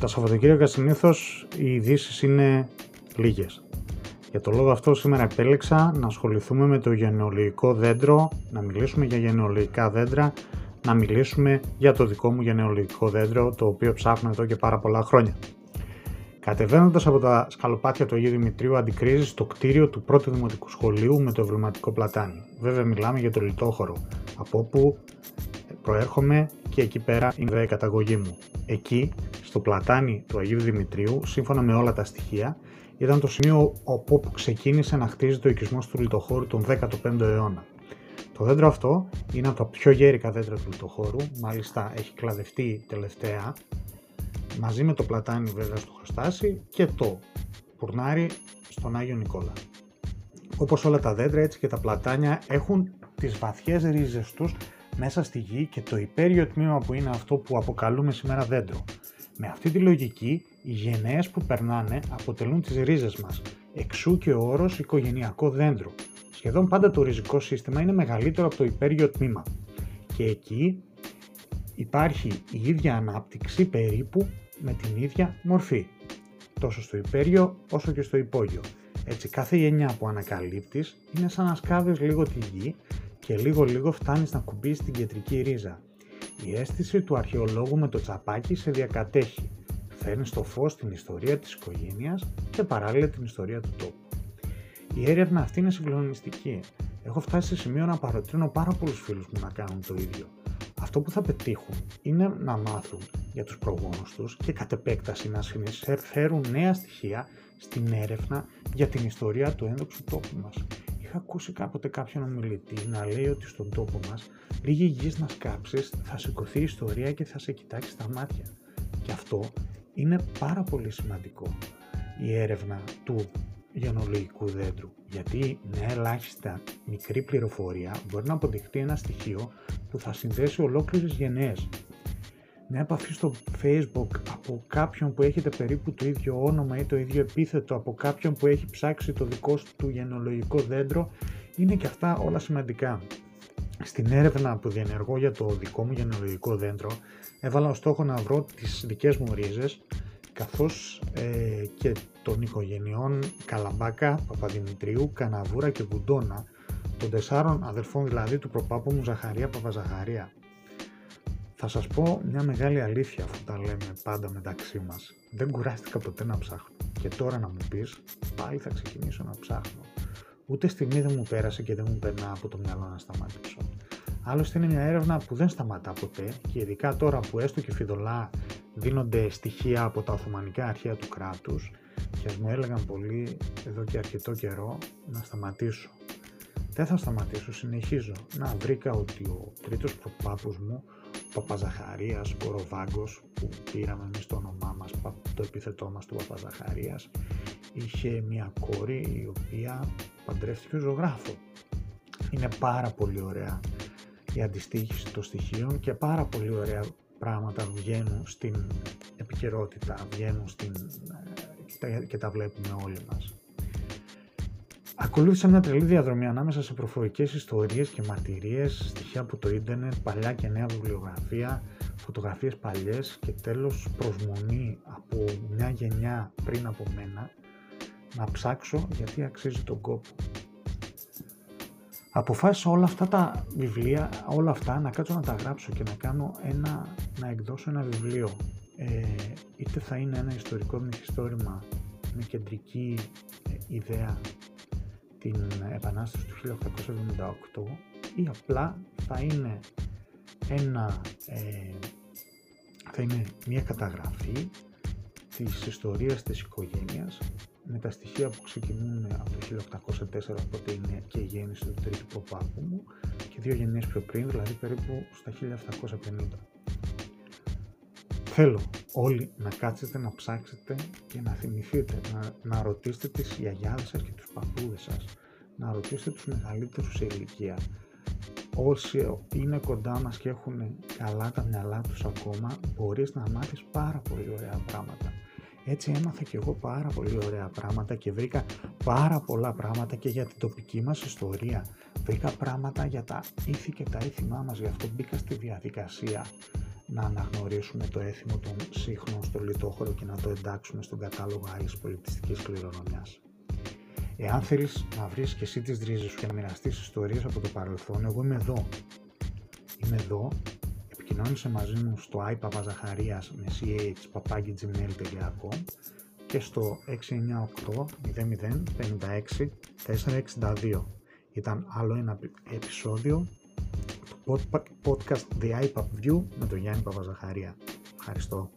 Τα Σαββατοκύριακα συνήθως οι ειδήσεις είναι λίγες. Για το λόγο αυτό σήμερα επέλεξα να ασχοληθούμε με το γενεολογικό δέντρο, να μιλήσουμε για γενεολογικά δέντρα, να μιλήσουμε για το δικό μου γενεολογικό δέντρο, το οποίο ψάχνω εδώ και πάρα πολλά χρόνια. Κατεβαίνοντας από τα σκαλοπάτια του Αγίου Δημητρίου, αντικρίζεις στο κτίριο του πρώτου δημοτικού σχολείου με το ευρηματικό πλατάνι. Βέβαια, μιλάμε για το λιτόχωρο, από όπου προέρχομαι και εκεί πέρα είναι η καταγωγή μου. Εκεί, στο πλατάνι του Αγίου Δημητρίου, σύμφωνα με όλα τα στοιχεία, ήταν το σημείο όπου ξεκίνησε να χτίζει το οικισμός του λιτοχώρου τον 15ο αιώνα. Το δέντρο αυτό είναι από τα πιο γέρικα δέντρα του λιτοχώρου, μάλιστα έχει κλαδευτεί τελευταία, μαζί με το πλατάνι βέβαια στο Χρωστάσι και το πουρνάρι στον Άγιο Νικόλα. Όπως όλα τα δέντρα έτσι και τα πλατάνια έχουν τις βαθιές ρίζες τους μέσα στη γη και το υπέριο τμήμα που είναι αυτό που αποκαλούμε σήμερα δέντρο. Με αυτή τη λογική, οι γενναίες που περνάνε αποτελούν τις ρίζες μας, εξού και ο όρος οικογενειακό δέντρο. Σχεδόν πάντα το ριζικό σύστημα είναι μεγαλύτερο από το υπέριο τμήμα και εκεί υπάρχει η ίδια ανάπτυξη περίπου με την ίδια μορφή, τόσο στο υπέριο όσο και στο υπόγειο. Έτσι κάθε γενιά που ανακαλύπτεις είναι σαν να σκάβεις λίγο τη γη και λίγο λίγο φτάνεις να κουμπίσεις την κεντρική ρίζα. Η αίσθηση του αρχαιολόγου με το τσαπάκι σε διακατέχει. Φέρνει στο φως την ιστορία της οικογένειας και παράλληλα την ιστορία του τόπου. Η έρευνα αυτή είναι συγκλονιστική. Έχω φτάσει σε σημείο να παροτρύνω πάρα πολλούς φίλους μου να κάνουν το ίδιο. Αυτό που θα πετύχουν είναι να μάθουν για τους προγόνους τους και κατ' επέκταση να συνεισφέρουν νέα στοιχεία στην έρευνα για την ιστορία του ένδοξου τόπου μας. Είχα ακούσει κάποτε κάποιον ομιλητή να λέει ότι στον τόπο μας λίγη γης να σκάψεις θα σηκωθεί η ιστορία και θα σε κοιτάξει στα μάτια. Και αυτό είναι πάρα πολύ σημαντικό η έρευνα του γενολογικού δέντρου, γιατί με ελάχιστα μικρή πληροφορία μπορεί να αποδειχτεί ένα στοιχείο που θα συνδέσει ολόκληρες γενναίες. Μια επαφή στο facebook από κάποιον που έχετε περίπου το ίδιο όνομα ή το ίδιο επίθετο από κάποιον που έχει ψάξει το δικό του γενολογικό δέντρο είναι και αυτά όλα σημαντικά. Στην έρευνα που διενεργώ για το δικό μου γενολογικό δέντρο έβαλα ως στόχο να βρω τις δικές μου ρίζες καθώς ε, και των οικογενειών Καλαμπάκα, Παπαδημητρίου, Καναβούρα και Βουντόνα, των τεσσάρων αδελφών δηλαδή του προπάπου μου Ζαχαρία Παπαζαχαρία. Θα σας πω μια μεγάλη αλήθεια αφού τα λέμε πάντα μεταξύ μας. Δεν κουράστηκα ποτέ να ψάχνω. Και τώρα να μου πεις, πάλι θα ξεκινήσω να ψάχνω. Ούτε στιγμή δεν μου πέρασε και δεν μου περνά από το μυαλό να σταματήσω. Άλλωστε είναι μια έρευνα που δεν σταματά ποτέ και ειδικά τώρα που έστω και φιδωλά δίνονται στοιχεία από τα Οθωμανικά αρχαία του κράτους και μου έλεγαν πολύ εδώ και αρκετό καιρό να σταματήσω. Δεν θα σταματήσω, συνεχίζω. Να, βρήκα ότι ο τρίτος προπάπους μου, ο Παπαζαχαρίας, ο Ροβάγκος, που πήραμε εμείς το όνομά μας, το επίθετό μας του Παπαζαχαρίας, είχε μια κόρη η οποία παντρεύτηκε ο ζωγράφος. Είναι πάρα πολύ ωραία η αντιστοίχηση των στοιχείων και πάρα πολύ ωραία πράγματα βγαίνουν στην επικαιρότητα, βγαίνουν στην, ε, και τα βλέπουμε όλοι μας. Ακολούθησα μια τρελή διαδρομή ανάμεσα σε προφορικές ιστορίες και μαρτυρίες, στοιχεία από το ίντερνετ, παλιά και νέα βιβλιογραφία, φωτογραφίες παλιές και τέλος προσμονή από μια γενιά πριν από μένα να ψάξω γιατί αξίζει τον κόπο. Αποφάσισα όλα αυτά τα βιβλία, όλα αυτά να κάτσω να τα γράψω και να κάνω ένα, να εκδώσω ένα βιβλίο. Ε, είτε θα είναι ένα ιστορικό μυθιστόρημα με κεντρική ε, ιδέα την Επανάσταση του 1878 ή απλά θα είναι ένα ε, θα είναι μια καταγραφή της ιστορίας της οικογένειας με τα στοιχεία που ξεκινούν από το 1804 οπότε είναι και η γέννηση του τρίτου προπάπου μου και δύο γενιές πιο πριν, δηλαδή περίπου στα 1750. Θέλω όλοι να κάτσετε να ψάξετε και να θυμηθείτε, να, να ρωτήσετε τις γιαγιάδες σας και τους παππούδες σας, να ρωτήσετε τους μεγαλύτερους σε ηλικία. Όσοι είναι κοντά μας και έχουν καλά τα μυαλά τους ακόμα, μπορείς να μάθεις πάρα πολύ ωραία πράγματα. Έτσι έμαθα και εγώ πάρα πολύ ωραία πράγματα και βρήκα πάρα πολλά πράγματα και για την τοπική μας ιστορία. Βρήκα πράγματα για τα ήθη και τα ήθημά μας, γι' αυτό μπήκα στη διαδικασία να αναγνωρίσουμε το έθιμο των σύγχρονων στο λιτόχωρο και να το εντάξουμε στον κατάλογο άλλης πολιτιστικής κληρονομιάς. Εάν θέλεις να βρεις και εσύ τις ρίζες σου και να μοιραστείς ιστορίες από το παρελθόν, εγώ είμαι εδώ. Είμαι εδώ, επικοινώνησε μαζί μου στο iPavazacharias με ch.gmail.com και στο 698 00 56 462. Ήταν άλλο ένα επεισόδιο του podcast The iPad View με τον Γιάννη Παπαζαχαρία. Ευχαριστώ.